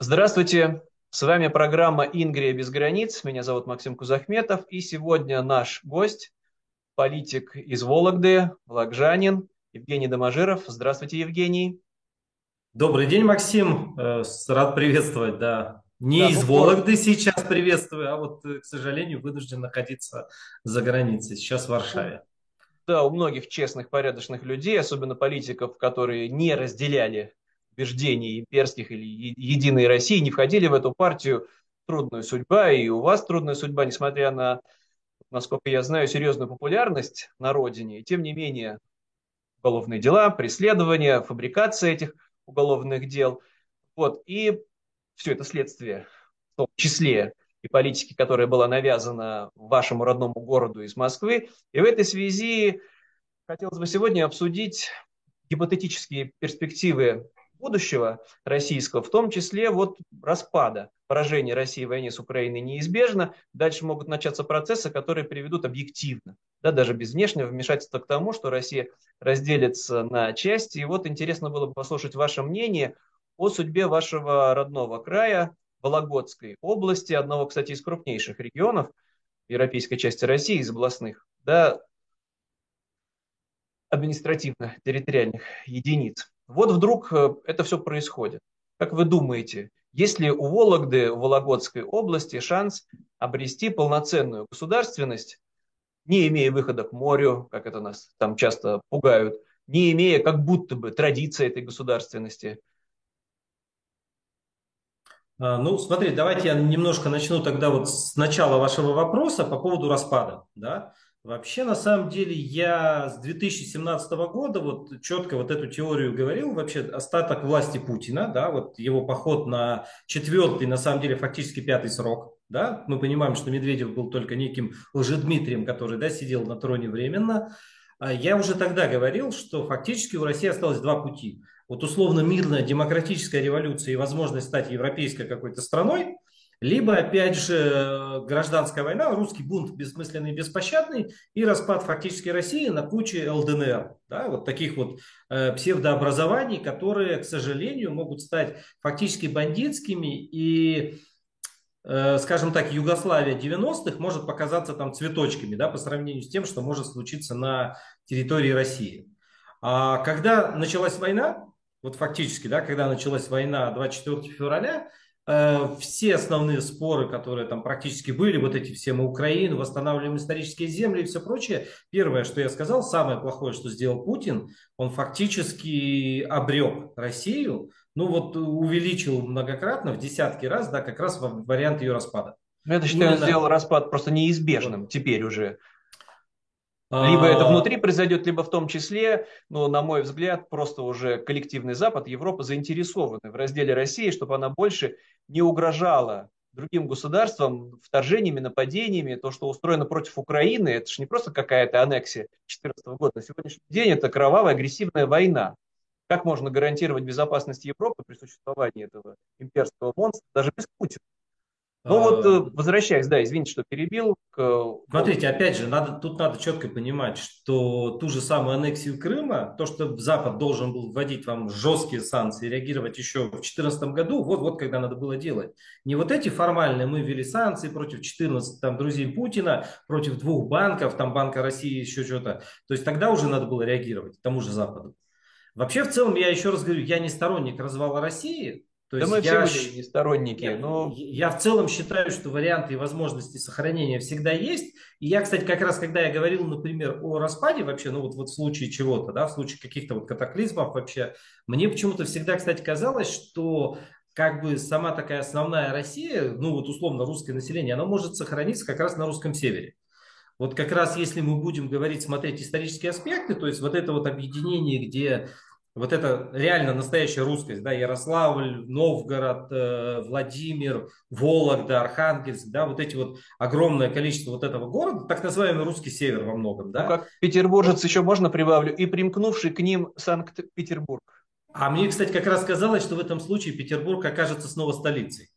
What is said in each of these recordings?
Здравствуйте, с вами программа «Ингрия без границ». Меня зовут Максим Кузахметов, и сегодня наш гость, политик из Вологды, вологжанин Евгений Доможиров. Здравствуйте, Евгений. Добрый день, Максим. Э, рад приветствовать, да. Не да, из ну, Вологды сейчас приветствую, а вот, э, к сожалению, вынужден находиться за границей, сейчас в Варшаве. Да, у многих честных, порядочных людей, особенно политиков, которые не разделяли убеждений имперских или Единой России, не входили в эту партию, трудная судьба, и у вас трудная судьба, несмотря на, насколько я знаю, серьезную популярность на родине, и тем не менее уголовные дела, преследования, фабрикация этих уголовных дел. Вот, и все это следствие, в том числе и политики, которая была навязана вашему родному городу из Москвы. И в этой связи хотелось бы сегодня обсудить гипотетические перспективы будущего российского, в том числе вот распада, поражения России в войне с Украиной неизбежно. Дальше могут начаться процессы, которые приведут объективно, да, даже без внешнего вмешательства к тому, что Россия разделится на части. И вот интересно было бы послушать ваше мнение о судьбе вашего родного края, Вологодской области, одного, кстати, из крупнейших регионов европейской части России, из областных, да, административно-территориальных единиц. Вот вдруг э, это все происходит. Как вы думаете, есть ли у Вологды, в Вологодской области шанс обрести полноценную государственность, не имея выхода к морю, как это нас там часто пугают, не имея как будто бы традиции этой государственности? А, ну, смотри, давайте я немножко начну тогда вот с начала вашего вопроса по поводу распада. Да? Вообще, на самом деле, я с 2017 года вот четко вот эту теорию говорил, вообще остаток власти Путина, да, вот его поход на четвертый, на самом деле, фактически пятый срок, да, мы понимаем, что Медведев был только неким лжедмитрием, который, да, сидел на троне временно. А я уже тогда говорил, что фактически у России осталось два пути. Вот условно мирная демократическая революция и возможность стать европейской какой-то страной – либо, опять же, гражданская война, русский бунт бессмысленный, беспощадный и распад фактически России на куче ЛДНР. Да, вот таких вот э, псевдообразований, которые, к сожалению, могут стать фактически бандитскими и э, скажем так, Югославия 90-х может показаться там цветочками, да, по сравнению с тем, что может случиться на территории России. А когда началась война, вот фактически, да, когда началась война 24 февраля, Э, все основные споры, которые там практически были, вот эти все мы Украину, восстанавливаем исторические земли и все прочее, первое, что я сказал, самое плохое, что сделал Путин, он фактически обрек Россию, ну вот увеличил многократно, в десятки раз, да, как раз вариант ее распада. Ну, это, считаю, Именно... сделал распад просто неизбежным теперь уже. Либо это а. внутри произойдет, либо в том числе, но, на мой взгляд, просто уже коллективный Запад, Европа заинтересованы в разделе России, чтобы она больше не угрожала другим государствам вторжениями, нападениями. То, что устроено против Украины, это же не просто какая-то аннексия 2014 года. На сегодняшний день это кровавая агрессивная война. Как можно гарантировать безопасность Европы при существовании этого имперского монстра даже без Путина? Ну вот, э, а, возвращаясь, да, извините, что перебил. К... Смотрите, опять же, надо, тут надо четко понимать, что ту же самую аннексию Крыма, то, что Запад должен был вводить вам жесткие санкции, реагировать еще в 2014 году, вот, вот когда надо было делать. Не вот эти формальные, мы ввели санкции против 14 там, друзей Путина, против двух банков, там Банка России, еще что-то. То есть тогда уже надо было реагировать, тому же Западу. Вообще, в целом, я еще раз говорю, я не сторонник развала России, то да мы я, все не сторонники. Я, но... я в целом считаю, что варианты и возможности сохранения всегда есть. И я, кстати, как раз, когда я говорил, например, о распаде вообще, ну вот, вот в случае чего-то, да, в случае каких-то вот катаклизмов вообще, мне почему-то всегда, кстати, казалось, что как бы сама такая основная Россия, ну вот условно русское население, оно может сохраниться как раз на русском севере. Вот как раз если мы будем говорить, смотреть исторические аспекты, то есть вот это вот объединение, где вот это реально настоящая русскость, да, Ярославль, Новгород, э, Владимир, Вологда, Архангельск, да, вот эти вот огромное количество вот этого города, так называемый русский север во многом, да. Ну, как петербуржец еще можно прибавлю, и примкнувший к ним Санкт-Петербург. А мне, кстати, как раз казалось, что в этом случае Петербург окажется снова столицей.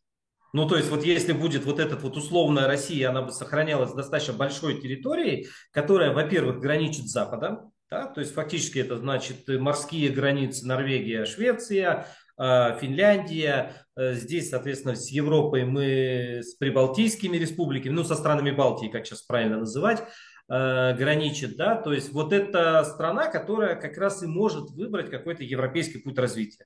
Ну, то есть, вот если будет вот этот вот условная Россия, она бы сохранялась достаточно большой территорией, которая, во-первых, граничит с Западом, да? То есть фактически это значит морские границы Норвегия, Швеция, э, Финляндия, э, здесь, соответственно, с Европой мы с прибалтийскими республиками, ну, со странами Балтии, как сейчас правильно называть, э, граничит, да, то есть вот это страна, которая как раз и может выбрать какой-то европейский путь развития.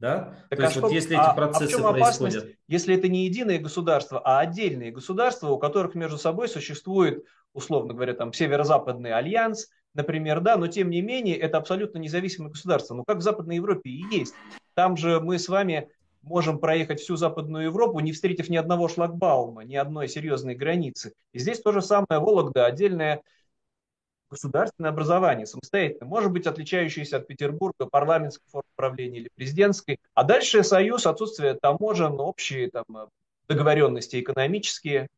Да? Так То а есть что, вот если а, эти процессы а чем опасность, происходят... если это не единое государство, а отдельные государства, у которых между собой существует, условно говоря, там северо-западный альянс, например, да, но тем не менее это абсолютно независимое государство. Ну как в Западной Европе и есть. Там же мы с вами можем проехать всю Западную Европу, не встретив ни одного шлагбаума, ни одной серьезной границы. И здесь то же самое Вологда, отдельная государственное образование, самостоятельное, может быть отличающееся от Петербурга парламентской формы правления или президентской, а дальше союз, отсутствие таможен, общие там, договоренности экономические,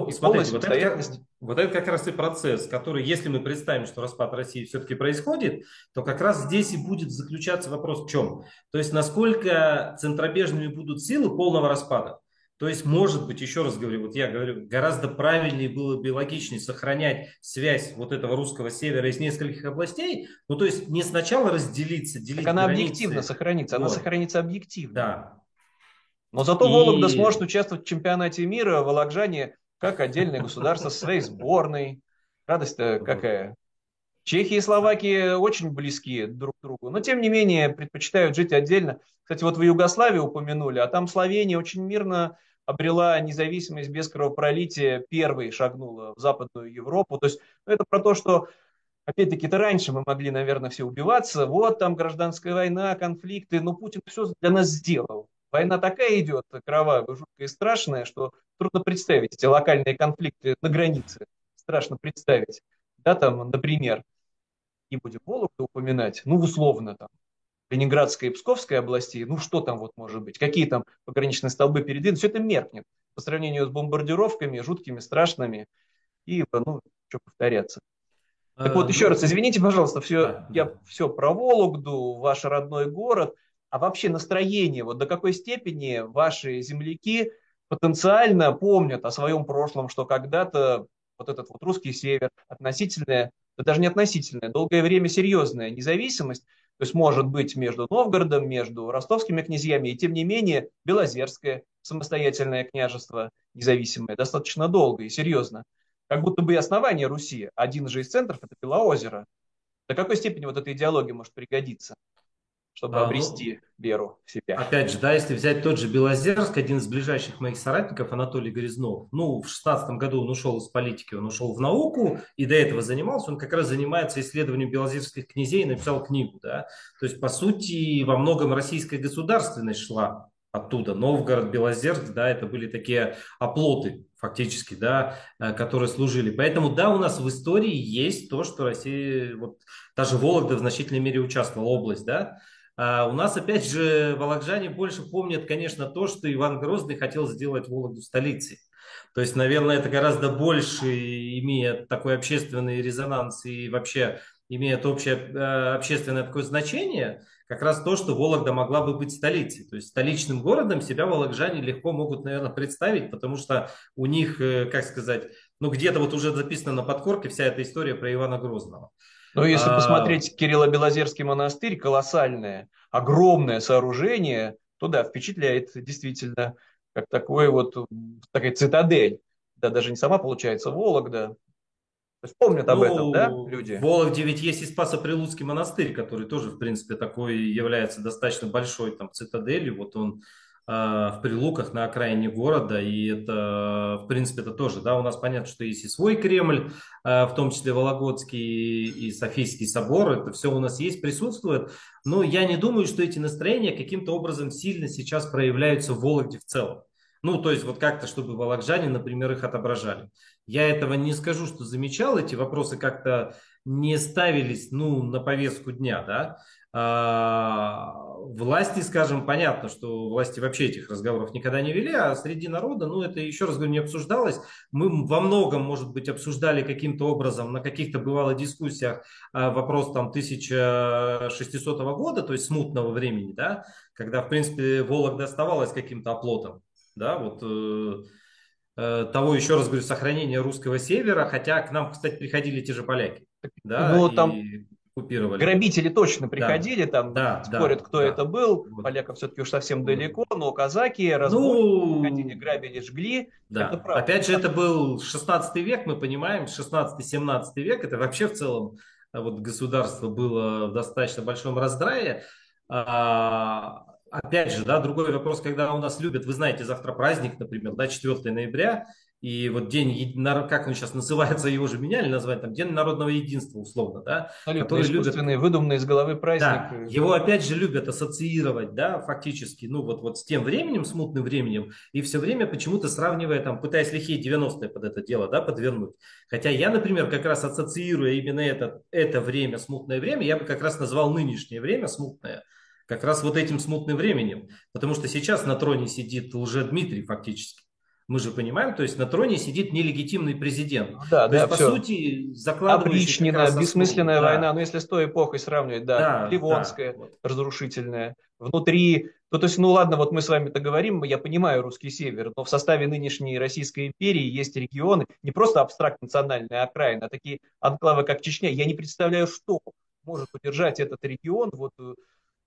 ну, смотрите, вот это, вот это как раз и процесс, который, если мы представим, что распад России все-таки происходит, то как раз здесь и будет заключаться вопрос в чем? То есть, насколько центробежными будут силы полного распада. То есть, может быть, еще раз говорю, вот я говорю, гораздо правильнее было бы логичнее сохранять связь вот этого русского севера из нескольких областей. Ну, то есть, не сначала разделиться, делить Так она границы. объективно сохранится, вот. она сохранится объективно. Да. Но зато и... Вологда сможет участвовать в чемпионате мира, Волокжане, как отдельное государство со своей сборной. Радость-то какая. Чехия и Словакия очень близки друг к другу, но тем не менее предпочитают жить отдельно. Кстати, вот вы Югославию упомянули, а там Словения очень мирно обрела независимость без кровопролития, первой шагнула в Западную Европу. То есть ну, это про то, что Опять-таки, это раньше мы могли, наверное, все убиваться. Вот там гражданская война, конфликты. Но Путин все для нас сделал. Война такая идет, кровавая, жуткая и страшная, что трудно представить эти локальные конфликты на границе. Страшно представить. Да, там, например, не будем Вологду упоминать, ну, условно, там, Ленинградской и Псковской области, ну, что там вот может быть, какие там пограничные столбы передвинуть, все это меркнет по сравнению с бомбардировками, жуткими, страшными, и, ну, что повторяться. Так вот, еще раз, извините, пожалуйста, все, я все про Вологду, ваш родной город, а вообще настроение, вот до какой степени ваши земляки потенциально помнят о своем прошлом, что когда-то вот этот вот русский север, относительная, да даже не относительная, долгое время серьезная независимость, то есть может быть между Новгородом, между ростовскими князьями, и тем не менее Белозерское самостоятельное княжество независимое достаточно долго и серьезно. Как будто бы и основание Руси, один же из центров это Белоозеро. До какой степени вот эта идеология может пригодиться? Чтобы а, обрести ну, веру в себя. Опять же, да, если взять тот же Белозерск, один из ближайших моих соратников, Анатолий Грязнов, ну, в шестнадцатом году он ушел из политики, он ушел в науку, и до этого занимался, он как раз занимается исследованием белозерских князей и написал книгу, да, то есть, по сути, во многом российская государственность шла оттуда. Новгород, Белозерск, да, это были такие оплоты фактически, да, э, которые служили. Поэтому, да, у нас в истории есть то, что Россия, вот даже Вологда в значительной мере участвовала, область, да, а у нас, опять же, волокжане больше помнят, конечно, то, что Иван Грозный хотел сделать Вологду столицей. То есть, наверное, это гораздо больше имеет такой общественный резонанс и вообще имеет общее э, общественное такое значение, как раз то, что Вологда могла бы быть столицей. То есть столичным городом себя волокжане легко могут, наверное, представить, потому что у них, э, как сказать, ну где-то вот уже записана на подкорке вся эта история про Ивана Грозного. Но ну, если а... посмотреть Кирилло-Белозерский монастырь, колоссальное, огромное сооружение, то да, впечатляет действительно, как такое вот, такая цитадель. Да, даже не сама получается Вологда, то есть помнят об ну, этом, да, люди? В Вологде ведь есть и Спасо-Прилуцкий монастырь, который тоже, в принципе, такой является достаточно большой там цитаделью. Вот он в Прилуках на окраине города, и это, в принципе, это тоже, да, у нас понятно, что есть и свой Кремль, а, в том числе Вологодский и Софийский собор, это все у нас есть, присутствует, но я не думаю, что эти настроения каким-то образом сильно сейчас проявляются в Вологде в целом. Ну, то есть вот как-то, чтобы волокжане, например, их отображали. Я этого не скажу, что замечал, эти вопросы как-то не ставились, ну, на повестку дня, да. А, власти, скажем, понятно, что власти вообще этих разговоров никогда не вели, а среди народа, ну, это еще раз говорю, не обсуждалось. Мы во многом, может быть, обсуждали каким-то образом на каких-то бывало дискуссиях а, вопрос там 1600 года, то есть смутного времени, да, когда, в принципе, Вологда оставалась каким-то оплотом, да, вот э, э, того, еще раз говорю, сохранения русского севера, хотя к нам, кстати, приходили те же поляки. Да, ну, и... там купировали. Грабители точно приходили, да. там да, спорят, да, кто да. это был. Вот. Поляков все-таки уж совсем вот. далеко, но казаки, разбойники, ну, ходили, грабили, жгли. Да. Это правда. Опять же, это был 16 век, мы понимаем, 16-17 век, это вообще в целом вот государство было в достаточно большом раздрае. А, опять же, да, другой вопрос, когда у нас любят, вы знаете, завтра праздник, например, да, 4 ноября, и вот день, как он сейчас называется, его же меняли название, там День народного единства, условно, да. Абсолютно который искусственный, любят, выдуманный из головы праздник. Да, его опять же любят ассоциировать, да, фактически, ну вот, вот с тем временем, смутным временем, и все время почему-то сравнивая, там, пытаясь лихие 90-е под это дело, да, подвернуть. Хотя я, например, как раз ассоциируя именно это, это время, смутное время, я бы как раз назвал нынешнее время смутное, как раз вот этим смутным временем. Потому что сейчас на троне сидит уже Дмитрий фактически. Мы же понимаем, то есть на троне сидит нелегитимный президент. Ну да, то да, есть, по все. сути, закладывающий... Опричнина, бессмысленная да. война, ну если с той эпохой сравнивать, да, да Ливонская, да. разрушительная. Внутри, ну то есть, ну ладно, вот мы с вами-то говорим, я понимаю русский север, но в составе нынешней Российской империи есть регионы, не просто абстракт национальная окраина, а такие анклавы, как Чечня. Я не представляю, что может удержать этот регион вот э,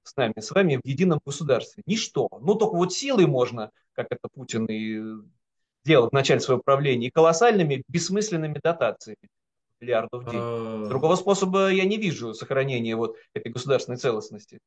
с нами, с вами в едином государстве. Ничто. Ну, только вот силой можно, как это Путин и делал в начале своего правления, и колоссальными бессмысленными дотациями миллиардов в день. А. Другого способа я не вижу сохранения вот этой государственной целостности.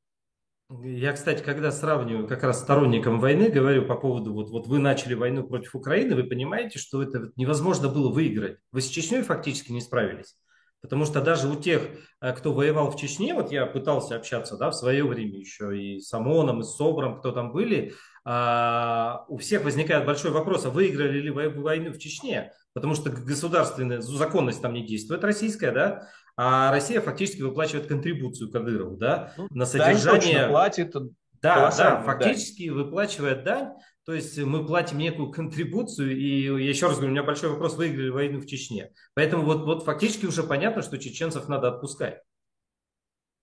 Я, кстати, когда сравниваю как раз сторонникам войны, говорю по поводу, вот, вот вы начали войну против Украины, вы понимаете, что это невозможно было выиграть. Вы с Чечней фактически не справились. Потому что даже у тех, э, кто воевал в Чечне, вот я пытался общаться да, в свое время еще и с ОМОНом, и с СОБРом, кто там были, у всех возникает большой вопрос, а выиграли ли войну в Чечне? Потому что государственная законность там не действует, российская, да, а Россия фактически выплачивает контрибуцию Кадырову, да, ну, на содержание... Да, платит. Да, да, фактически дань. выплачивает дань, то есть мы платим некую контрибуцию, и еще раз говорю, у меня большой вопрос, выиграли войну в Чечне. Поэтому вот, вот фактически уже понятно, что чеченцев надо отпускать.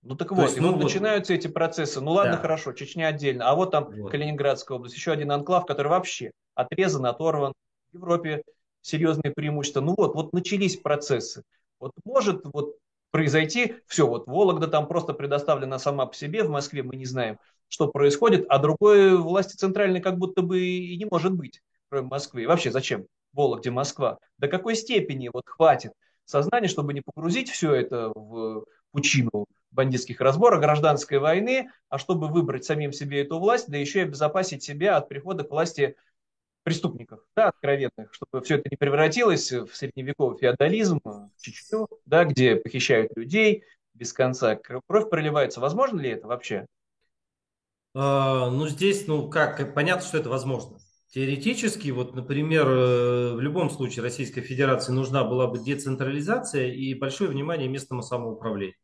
Ну так вот, есть, и ну, вот начинаются эти процессы. Ну ладно, да. хорошо, Чечня отдельно. А вот там вот. Калининградская область, еще один анклав, который вообще отрезан, оторван. В Европе серьезные преимущества. Ну вот, вот начались процессы. Вот может вот произойти, все, вот Вологда там просто предоставлена сама по себе, в Москве мы не знаем, что происходит, а другой власти центральной как будто бы и не может быть, кроме Москвы. И вообще зачем Вологде Москва? До какой степени вот хватит сознания, чтобы не погрузить все это в пучину бандитских разборов, гражданской войны, а чтобы выбрать самим себе эту власть, да еще и обезопасить себя от прихода к власти преступников, да, откровенных, чтобы все это не превратилось в средневековый феодализм, в Чечню, да, где похищают людей без конца, кровь проливается. Возможно ли это вообще? А, ну, здесь, ну, как, понятно, что это возможно. Теоретически, вот, например, э, в любом случае Российской Федерации нужна была бы децентрализация и большое внимание местному самоуправлению.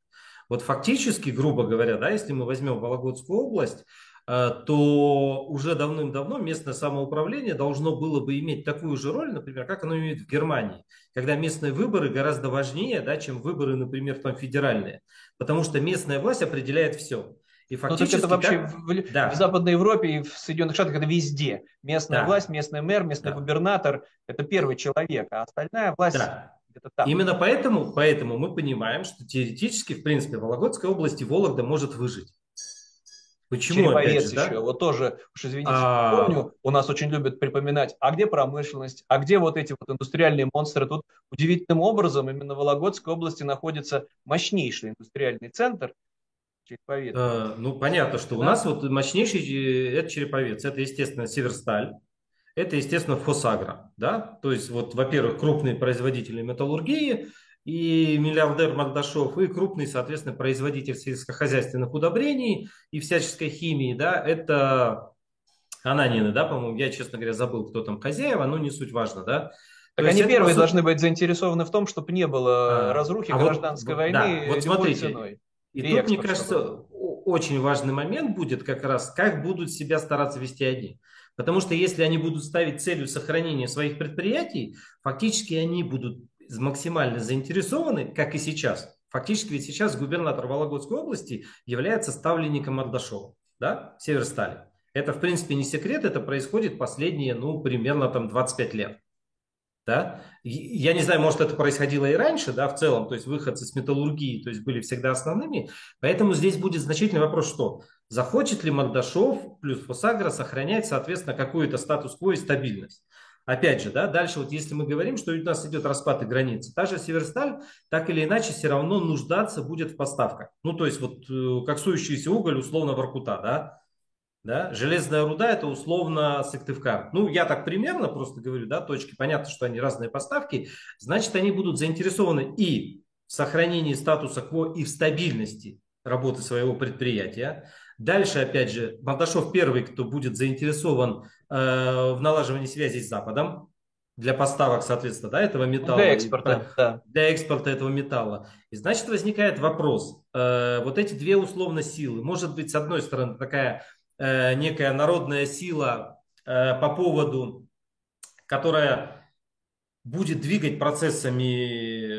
Вот фактически, грубо говоря, да, если мы возьмем Вологодскую область, э, то уже давным-давно местное самоуправление должно было бы иметь такую же роль, например, как оно имеет в Германии, когда местные выборы гораздо важнее, да, чем выборы, например, там федеральные, потому что местная власть определяет все. И фактически ну, это вообще так, в, да. в Западной Европе и в Соединенных Штатах это везде. Местная да. власть, местный мэр, местный да. губернатор – это первый человек, а остальная власть да. Где-то там. Именно поэтому, поэтому мы понимаем, что теоретически, в принципе, в Вологодской области Вологда может выжить. Почему? Череповец же, еще. Да? Вот тоже, уж извините, а... помню, у нас очень любят припоминать, а где промышленность, а где вот эти вот индустриальные монстры. Тут удивительным образом именно в Вологодской области находится мощнейший индустриальный центр, Череповец. А, ну, понятно, что да? у нас вот мощнейший э, это Череповец. Это, естественно, Северсталь. Это, естественно, Фосагра. Да? То есть, вот, во-первых, крупные производители металлургии и миллиардер Магдашов, и крупный, соответственно, производитель сельскохозяйственных удобрений и всяческой химии. Да? Это Ананины, да, по-моему, я, честно говоря, забыл, кто там хозяева, но не суть важно, да. Так То они первые сути... должны быть заинтересованы в том, чтобы не было а, разрухи а гражданской вот, войны да, вот смотрите, ценой. И, и тут, мне кажется, очень важный момент будет как раз, как будут себя стараться вести они. Потому что если они будут ставить целью сохранения своих предприятий, фактически они будут максимально заинтересованы, как и сейчас. Фактически ведь сейчас губернатор Вологодской области является ставленником Ардашова, да, Северстали. Это, в принципе, не секрет, это происходит последние, ну, примерно там 25 лет. Да? Я не знаю, может это происходило и раньше, да, в целом, то есть выходцы с металлургии, то есть были всегда основными, поэтому здесь будет значительный вопрос, что захочет ли Мордашов плюс Фосагра сохранять, соответственно, какую-то статус-кво и стабильность. Опять же, да, дальше вот если мы говорим, что у нас идет распад и границы, та же Северсталь так или иначе все равно нуждаться будет в поставках. Ну, то есть вот э, как сующийся уголь условно Воркута, да, да? Железная руда это условно Сыктывкар. Ну, я так примерно просто говорю, да, точки. Понятно, что они разные поставки. Значит, они будут заинтересованы и в сохранении статуса КВО, и в стабильности работы своего предприятия. Дальше, опять же, Бардашов первый, кто будет заинтересован э, в налаживании связи с Западом для поставок, соответственно, да, этого металла. Для экспорта, и, да. Для экспорта этого металла. И значит, возникает вопрос. Э, вот эти две условно силы. Может быть, с одной стороны, такая Э, некая народная сила э, по поводу, которая будет двигать процессами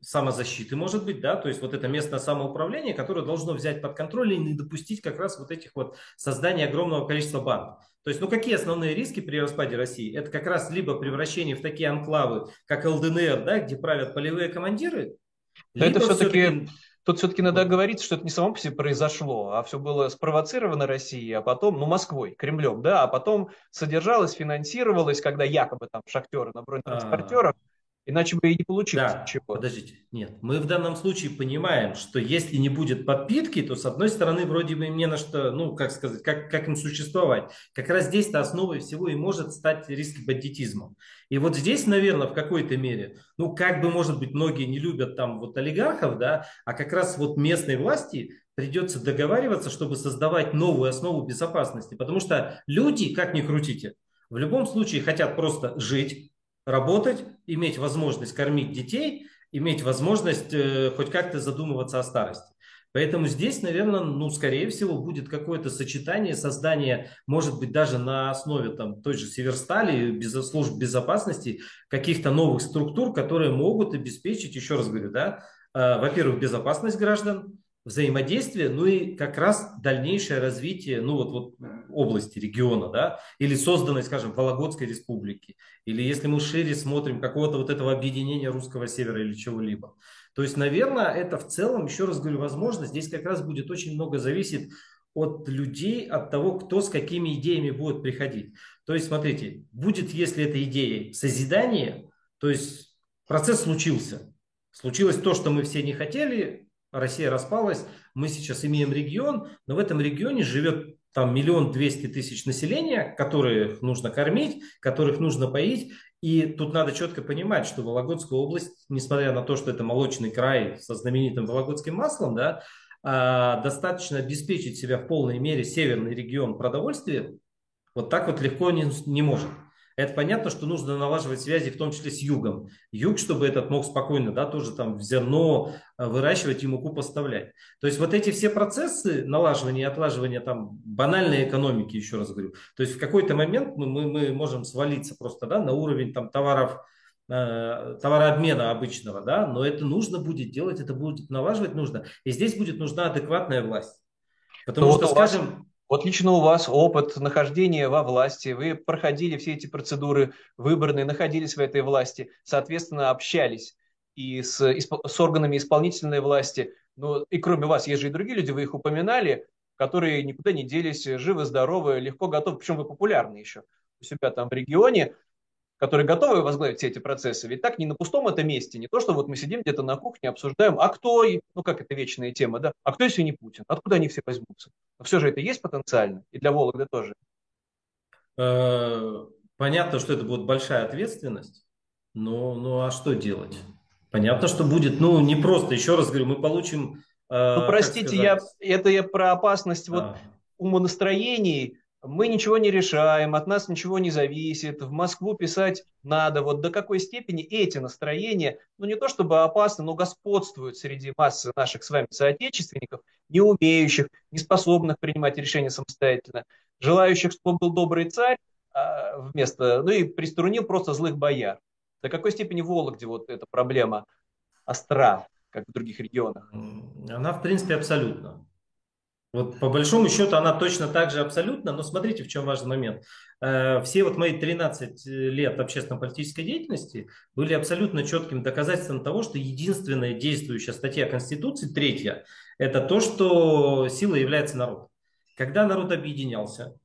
самозащиты, может быть, да, то есть вот это местное самоуправление, которое должно взять под контроль и не допустить как раз вот этих вот создания огромного количества банд. То есть, ну какие основные риски при распаде России? Это как раз либо превращение в такие анклавы, как ЛДНР, да, где правят полевые командиры. Но это все-таки все Тут все-таки надо говорить, что это не само по себе произошло, а все было спровоцировано Россией, а потом, ну, Москвой, Кремлем, да, а потом содержалось, финансировалось, когда якобы там шахтеры на бронетранспортерах Иначе бы и не получилось да, ничего. Подождите, нет. Мы в данном случае понимаем, что если не будет подпитки, то с одной стороны вроде бы не на что, ну, как сказать, как, как им существовать. Как раз здесь-то основой всего и может стать риск бандитизма. И вот здесь, наверное, в какой-то мере, ну, как бы, может быть, многие не любят там вот олигархов, да, а как раз вот местной власти придется договариваться, чтобы создавать новую основу безопасности. Потому что люди, как ни крутите, в любом случае хотят просто жить, работать, иметь возможность кормить детей, иметь возможность э, хоть как-то задумываться о старости. Поэтому здесь, наверное, ну, скорее всего, будет какое-то сочетание, создание, может быть, даже на основе там, той же Северстали, без, служб безопасности, каких-то новых структур, которые могут обеспечить, еще раз говорю, да, э, во-первых, безопасность граждан, взаимодействие, ну и как раз дальнейшее развитие, ну вот, вот области, региона, да, или созданной, скажем, Вологодской республики, или если мы шире смотрим какого-то вот этого объединения русского севера или чего-либо. То есть, наверное, это в целом, еще раз говорю, возможно, здесь как раз будет очень много зависит от людей, от того, кто с какими идеями будет приходить. То есть, смотрите, будет, если эта идея созидание, то есть процесс случился. Случилось то, что мы все не хотели, Россия распалась, мы сейчас имеем регион, но в этом регионе живет там миллион двести тысяч населения, которых нужно кормить, которых нужно поить. И тут надо четко понимать, что Вологодская область, несмотря на то, что это молочный край со знаменитым вологодским маслом, да, а, достаточно обеспечить себя в полной мере северный регион продовольствия, вот так вот легко не, не может. Это понятно, что нужно налаживать связи, в том числе с югом. Юг, чтобы этот мог спокойно, да, тоже там зерно э, выращивать и муку поставлять. То есть вот эти все процессы налаживания и отлаживания там банальной экономики, еще раз говорю. То есть в какой-то момент мы, мы, мы можем свалиться просто, да, на уровень там товаров, э, товарообмена обычного, да, но это нужно будет делать, это будет налаживать нужно. И здесь будет нужна адекватная власть. Потому ну, что, вот скажем, вот лично у вас опыт нахождения во власти, вы проходили все эти процедуры выборные, находились в этой власти, соответственно, общались и с, с органами исполнительной власти. Ну и кроме вас есть же и другие люди, вы их упоминали, которые никуда не делись, живы, здоровы, легко готовы, причем вы популярны еще у себя там в регионе которые готовы возглавить все эти процессы. Ведь так не на пустом это месте, не то, что вот мы сидим где-то на кухне, обсуждаем, а кто, ну как это вечная тема, да, а кто если не Путин, откуда они все возьмутся? Но все же это есть потенциально, и для Вологды тоже. Э, понятно, что это будет большая ответственность, но ну а что делать? Понятно, что будет, ну не просто, еще раз говорю, мы получим... Э, ну простите, я, это я про опасность вот умонастроений, мы ничего не решаем, от нас ничего не зависит, в Москву писать надо. Вот до какой степени эти настроения, ну не то чтобы опасны, но господствуют среди массы наших с вами соотечественников, не умеющих, не способных принимать решения самостоятельно, желающих, чтобы был добрый царь а, вместо, ну и приструнил просто злых бояр. До какой степени Вологде вот эта проблема остра, как в других регионах? Она, в принципе, абсолютно. Вот по большому счету она точно так же абсолютно, но смотрите, в чем важный момент. Э, все вот мои 13 лет общественно-политической деятельности были абсолютно четким доказательством того, что единственная действующая статья Конституции, третья, это то, что сила является народ. Когда народ объединялся,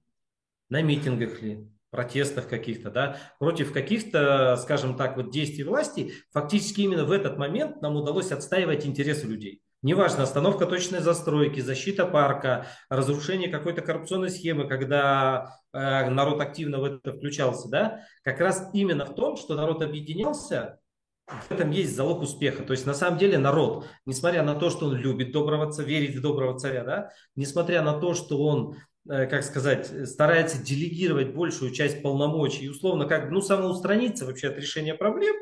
на митингах ли, протестах каких-то, да, против каких-то, скажем так, вот действий власти, фактически именно в этот момент нам удалось отстаивать интересы людей. Неважно, остановка точной застройки, защита парка, разрушение какой-то коррупционной схемы, когда э, народ активно в это включался, да, как раз именно в том, что народ объединялся, в этом есть залог успеха. То есть на самом деле народ, несмотря на то, что он любит доброго царя, верит в доброго царя, да, несмотря на то, что он Э, как сказать, старается делегировать большую часть полномочий условно как ну, самоустраниться вообще от решения проблем,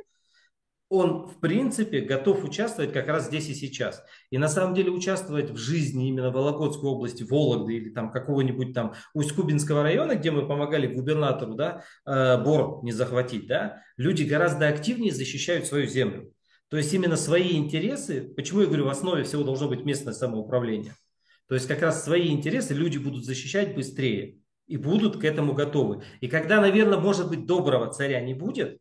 он, в принципе, готов участвовать как раз здесь и сейчас. И на самом деле участвовать в жизни именно Вологодской области, Вологды или там какого-нибудь там Усть-Кубинского района, где мы помогали губернатору, да, э, Бор не захватить, да, люди гораздо активнее защищают свою землю. То есть именно свои интересы, почему я говорю, в основе всего должно быть местное самоуправление. То есть как раз свои интересы люди будут защищать быстрее и будут к этому готовы. И когда, наверное, может быть, доброго царя не будет,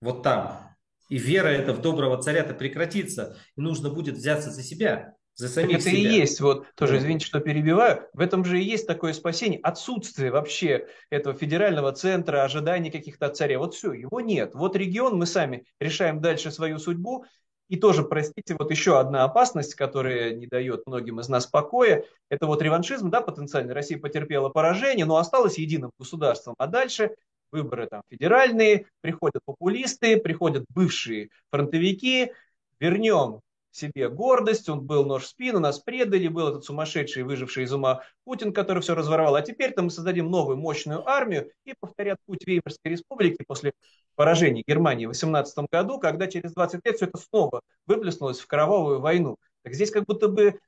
вот там, и вера эта в доброго царя-то прекратится, и нужно будет взяться за себя, за самих Это себя. и есть, вот тоже, извините, что перебиваю, в этом же и есть такое спасение, отсутствие вообще этого федерального центра, ожиданий каких-то от царя. Вот все, его нет. Вот регион, мы сами решаем дальше свою судьбу, и тоже, простите, вот еще одна опасность, которая не дает многим из нас покоя, это вот реваншизм, да, потенциально Россия потерпела поражение, но осталась единым государством. А дальше выборы там федеральные, приходят популисты, приходят бывшие фронтовики, вернем себе гордость, он был нож в спину, нас предали, был этот сумасшедший, выживший из ума Путин, который все разворовал. А теперь-то мы создадим новую мощную армию и повторят путь Веймарской республики после поражения Германии в 18 году, когда через 20 лет все это снова выплеснулось в кровавую войну. Так здесь как будто бы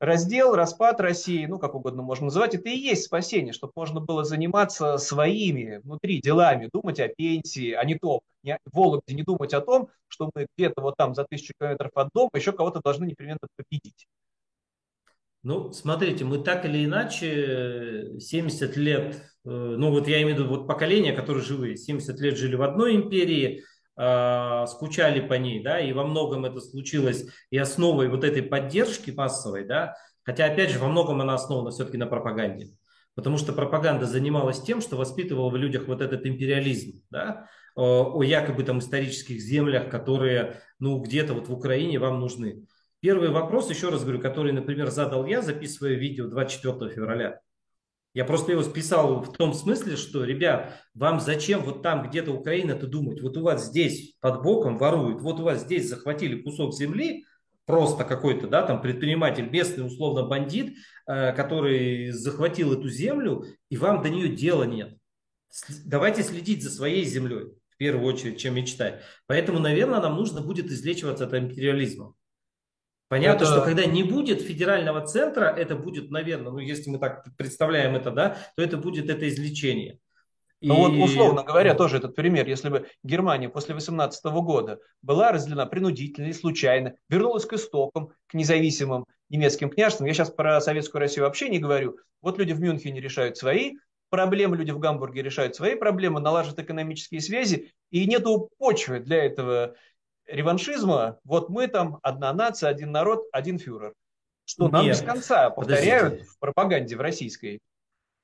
раздел, распад России, ну, как угодно можно называть, это и есть спасение, чтобы можно было заниматься своими внутри делами, думать о пенсии, а не то, не, в Вологде не думать о том, что мы где-то вот там за тысячу километров от дома еще кого-то должны непременно победить. Ну, смотрите, мы так или иначе 70 лет, э, ну вот я имею в виду вот поколения, которые живые, 70 лет жили в одной империи, скучали по ней, да, и во многом это случилось и основой вот этой поддержки массовой, да, хотя, опять же, во многом она основана все-таки на пропаганде, потому что пропаганда занималась тем, что воспитывала в людях вот этот империализм, да, о, о якобы там исторических землях, которые, ну, где-то вот в Украине вам нужны. Первый вопрос, еще раз говорю, который, например, задал я, записывая видео 24 февраля, я просто его списал в том смысле, что, ребят, вам зачем вот там где-то Украина-то думать? Вот у вас здесь под боком воруют, вот у вас здесь захватили кусок земли, просто какой-то, да, там предприниматель, местный условно бандит, э, который захватил эту землю, и вам до нее дела нет. Давайте следить за своей землей, в первую очередь, чем мечтать. Поэтому, наверное, нам нужно будет излечиваться от империализма. Понятно, это... что когда не будет федерального центра, это будет, наверное, ну если мы так представляем это, да, то это будет это излечение. Ну и... вот условно говоря, тоже этот пример, если бы Германия после 18 года была разделена принудительно и случайно, вернулась к истокам, к независимым немецким княжествам, я сейчас про Советскую Россию вообще не говорю, вот люди в Мюнхене решают свои проблемы, люди в Гамбурге решают свои проблемы, налаживают экономические связи, и нету почвы для этого реваншизма, вот мы там одна нация, один народ, один фюрер. Что Нет. нам без конца повторяют Подождите. в пропаганде в российской.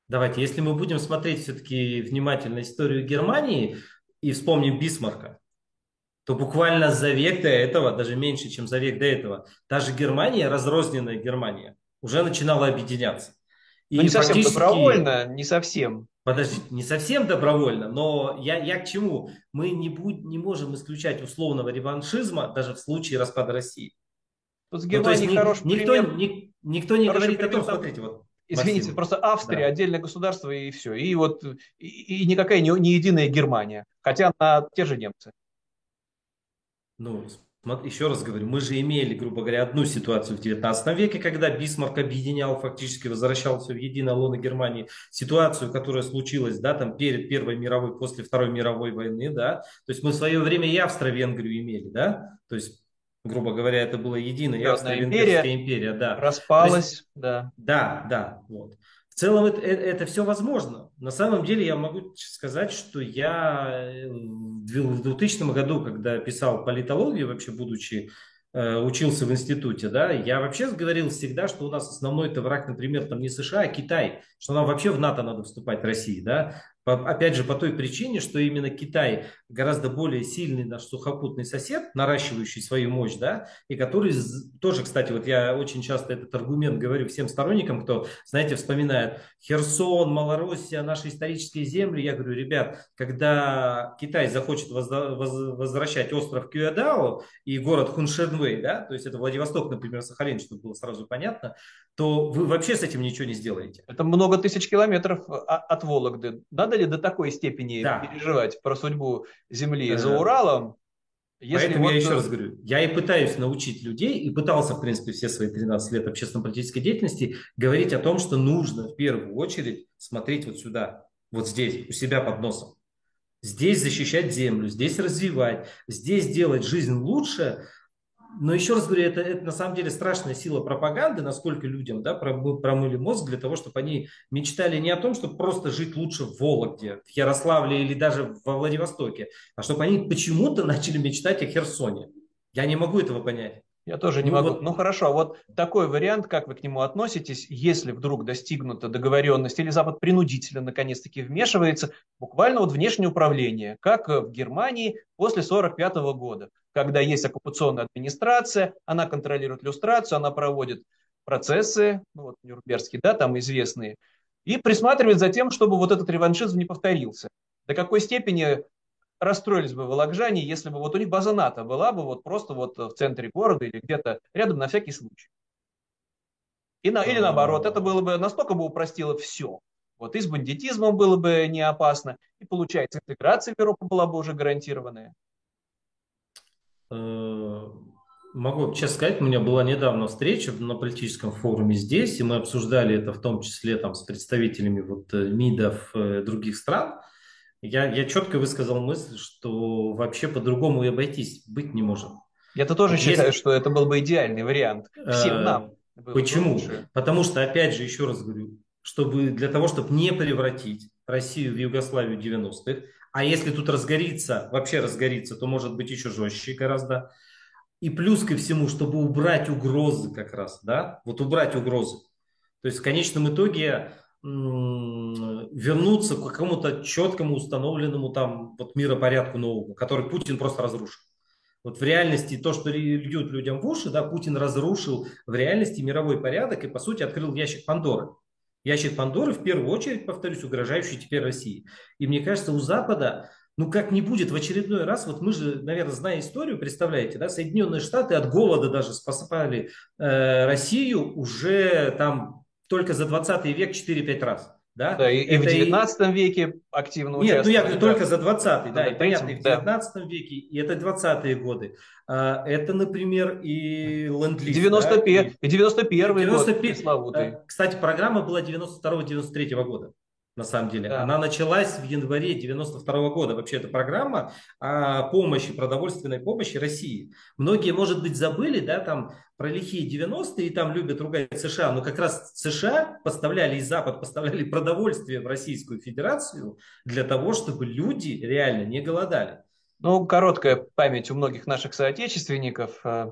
Давайте, если мы будем смотреть все-таки внимательно историю Германии и вспомним Бисмарка, то буквально за век до этого, даже меньше, чем за век до этого, даже Германия, разрозненная Германия, уже начинала объединяться. И не совсем добровольно, не совсем. Подождите, не совсем добровольно, но я, я к чему? Мы не, будь, не можем исключать условного реваншизма даже в случае распада России. Тут с Германией ну, хороший никто, пример. Ни, никто не говорит пример, о том, смотрите, вот. Извините, Максим. просто Австрия да. отдельное государство и все. И вот и, и никакая не, не единая Германия, хотя на те же немцы. Ну, еще раз говорю, мы же имели, грубо говоря, одну ситуацию в 19 веке, когда Бисмарк объединял, фактически возвращался в единое лоно Германии, ситуацию, которая случилась, да, там перед Первой мировой, после Второй мировой войны, да, то есть мы в свое время и Австро-Венгрию имели, да, то есть грубо говоря, это была единая Австро-Венгерская империя, империя, да. Распалась, есть, да. Да, да, вот. Целом это, это, это все возможно. На самом деле я могу сказать, что я э, в 2000 году, когда писал политологию, вообще будучи э, учился в институте, да, я вообще говорил всегда, что у нас основной это враг, например, там не США, а Китай, что нам вообще в НАТО надо вступать России, да, Опять же, по той причине, что именно Китай гораздо более сильный наш сухопутный сосед, наращивающий свою мощь, да, и который тоже, кстати, вот я очень часто этот аргумент говорю всем сторонникам, кто, знаете, вспоминает Херсон, Малороссия, наши исторические земли, я говорю, ребят, когда Китай захочет возвращать остров Кюэдао и город Хуншенвей, да, то есть это Владивосток, например, Сахалин, чтобы было сразу понятно, то вы вообще с этим ничего не сделаете. Это много тысяч километров а, от Вологды. Надо ли до такой степени да. переживать про судьбу Земли да. за Уралом? Если Поэтому вот... я еще раз говорю, я и пытаюсь научить людей, и пытался, в принципе, все свои 13 лет общественно-политической деятельности говорить о том, что нужно в первую очередь смотреть вот сюда, вот здесь, у себя под носом. Здесь защищать землю, здесь развивать, здесь делать жизнь лучше, но еще раз говорю, это, это на самом деле страшная сила пропаганды, насколько людям да, промыли мозг для того, чтобы они мечтали не о том, чтобы просто жить лучше в Вологде, в Ярославле или даже во Владивостоке, а чтобы они почему-то начали мечтать о Херсоне. Я не могу этого понять. Я тоже не ну, могу. Вот... Ну хорошо, вот такой вариант, как вы к нему относитесь, если вдруг достигнута договоренность или Запад принудительно наконец-таки вмешивается, буквально вот внешнее управление, как в Германии после 1945 года, когда есть оккупационная администрация, она контролирует иллюстрацию, она проводит процессы, ну вот Нюрнбергские, да, там известные, и присматривает за тем, чтобы вот этот реваншизм не повторился. До какой степени расстроились бы волокжане, если бы вот у них база НАТО была бы вот просто вот в центре города или где-то рядом на всякий случай. И на, или наоборот, это было бы настолько бы упростило все. Вот и с бандитизмом было бы не опасно, и получается интеграция в Европу была бы уже гарантированная. Э, могу честно сказать, у меня была недавно встреча на политическом форуме здесь, и мы обсуждали это в том числе там, с представителями вот, э, МИДов э, других стран. Я, я четко высказал мысль, что вообще по-другому и обойтись быть не может. Я-то тоже Если... считаю, что это был бы идеальный вариант всем нам. Почему? Потому что, опять же, еще раз говорю, чтобы для того, чтобы не превратить Россию в Югославию 90-х, а если тут разгорится, вообще разгорится, то может быть еще жестче гораздо. И плюс ко всему, чтобы убрать угрозы как раз, да, вот убрать угрозы. То есть в конечном итоге вернуться к какому-то четкому установленному там вот миропорядку новому, который Путин просто разрушил. Вот в реальности то, что льют людям в уши, да, Путин разрушил в реальности мировой порядок и, по сути, открыл ящик Пандоры. Ящик Пандоры, в первую очередь, повторюсь, угрожающий теперь России. И мне кажется, у Запада, ну как не будет в очередной раз, вот мы же, наверное, зная историю, представляете, да, Соединенные Штаты от голода даже спасали э, Россию уже там только за 20 век 4-5 раз. Да, да и, и в 19 и... веке активно Нет, ну я говорю да. только за 20 да, и понятно, и в 19 да. веке, и это 20-е годы. А, это, например, и ленд-лиз. 91, да? и 91 90, год пресловутый. Кстати, программа была 92-93 года на самом деле. Да. Она началась в январе 92 года. Вообще эта программа о помощи, продовольственной помощи России. Многие, может быть, забыли, да, там про лихие 90-е и там любят ругать США, но как раз США поставляли и Запад поставляли продовольствие в Российскую Федерацию для того, чтобы люди реально не голодали. Ну, короткая память у многих наших соотечественников. Э,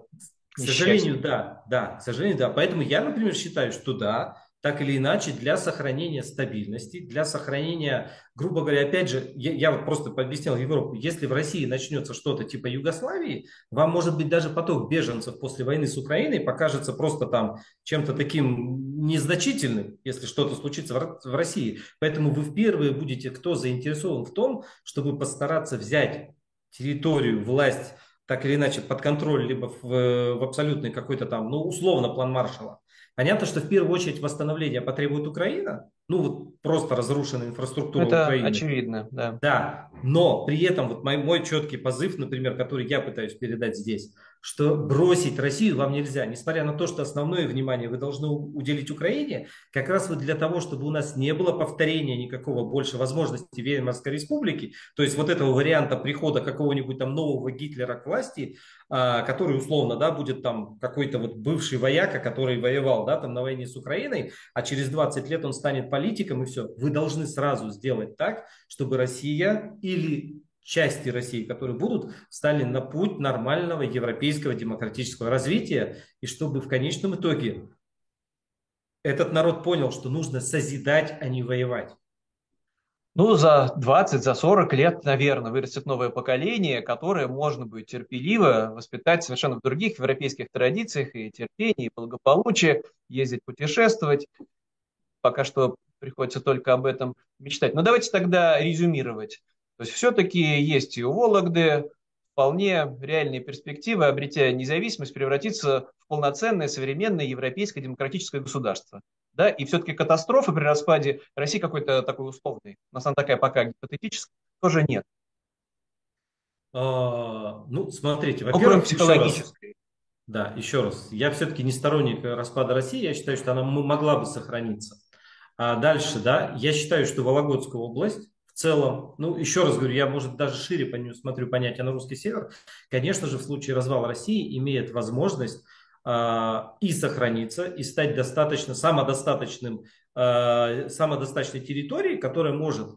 к сожалению, да, да, к сожалению, да. Поэтому я, например, считаю, что да, так или иначе, для сохранения стабильности, для сохранения, грубо говоря, опять же, я, я вот просто объяснял Европу, если в России начнется что-то типа Югославии, вам может быть даже поток беженцев после войны с Украиной покажется просто там чем-то таким незначительным, если что-то случится в, в России. Поэтому вы впервые будете, кто заинтересован в том, чтобы постараться взять территорию, власть так или иначе под контроль, либо в, в абсолютный какой-то там, ну, условно, план Маршала. Понятно, что в первую очередь восстановление потребует Украина, ну вот просто разрушенная инфраструктура Это Украины. очевидно, да. Да, но при этом вот мой, мой четкий позыв, например, который я пытаюсь передать здесь, что бросить Россию вам нельзя. Несмотря на то, что основное внимание вы должны уделить Украине, как раз вот для того, чтобы у нас не было повторения никакого больше возможности Веймарской республики, то есть вот этого варианта прихода какого-нибудь там нового Гитлера к власти, а, который условно, да, будет там какой-то вот бывший вояка, который воевал, да, там на войне с Украиной, а через 20 лет он станет политиком и все. Вы должны сразу сделать так, чтобы Россия или части России, которые будут, стали на путь нормального европейского демократического развития, и чтобы в конечном итоге этот народ понял, что нужно созидать, а не воевать. Ну, за 20, за 40 лет, наверное, вырастет новое поколение, которое можно будет терпеливо воспитать совершенно в других европейских традициях и терпении, и благополучие, ездить, путешествовать. Пока что приходится только об этом мечтать. Но давайте тогда резюмировать. То есть все-таки есть и у Вологды вполне реальные перспективы, обретя независимость, превратиться в полноценное современное европейское демократическое государство. Да? И все-таки катастрофы при распаде России какой-то такой условной, у нас она такая пока гипотетическая, тоже нет. А, ну, смотрите, во-первых, психологической. Да, еще раз. Я все-таки не сторонник распада России. Я считаю, что она могла бы сохраниться. А дальше, да, я считаю, что Вологодская область в целом, ну, еще раз говорю, я, может, даже шире по нему смотрю понятие на русский север, конечно же, в случае развала России имеет возможность э, и сохраниться, и стать достаточно самодостаточным, э, самодостаточной территорией, которая может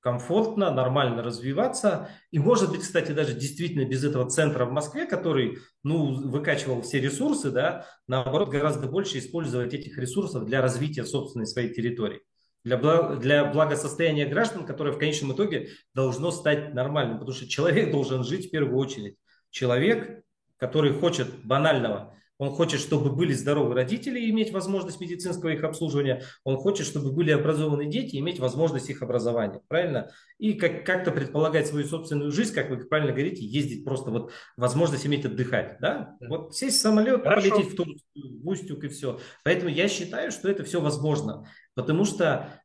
комфортно, нормально развиваться. И может быть, кстати, даже действительно без этого центра в Москве, который ну, выкачивал все ресурсы, да, наоборот, гораздо больше использовать этих ресурсов для развития собственной своей территории для, для благосостояния граждан, которое в конечном итоге должно стать нормальным. Потому что человек должен жить в первую очередь. Человек, который хочет банального, он хочет, чтобы были здоровые родители и иметь возможность медицинского их обслуживания. Он хочет, чтобы были образованные дети и иметь возможность их образования. Правильно? И как- как-то предполагать свою собственную жизнь, как вы правильно говорите, ездить просто вот возможность иметь отдыхать. Да? да. Вот сесть в самолет, Хорошо. полететь в Турцию, в Устюг и все. Поэтому я считаю, что это все возможно. Потому что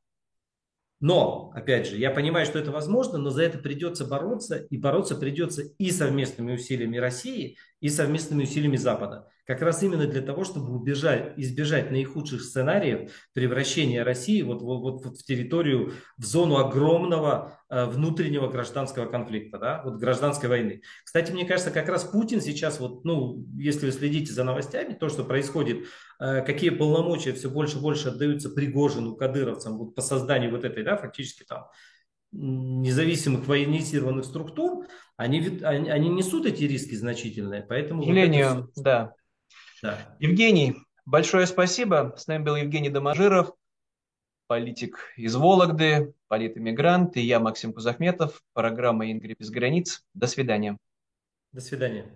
но, опять же, я понимаю, что это возможно, но за это придется бороться, и бороться придется и совместными усилиями России, и совместными усилиями Запада. Как раз именно для того, чтобы убежать, избежать наихудших сценариев превращения России вот, вот, вот, в территорию, в зону огромного э, внутреннего гражданского конфликта, да, вот гражданской войны. Кстати, мне кажется, как раз Путин сейчас, вот, ну, если вы следите за новостями, то, что происходит, э, какие полномочия все больше и больше отдаются Пригожину, кадыровцам вот, по созданию вот этой, да, фактически там независимых военизированных структур, они, они, они несут эти риски значительные. Поэтому К сожалению, вот да. да. Евгений, большое спасибо. С нами был Евгений Доможиров, политик из Вологды, политэмигрант, и я, Максим Кузахметов, программа «Ингрид без границ». До свидания. До свидания.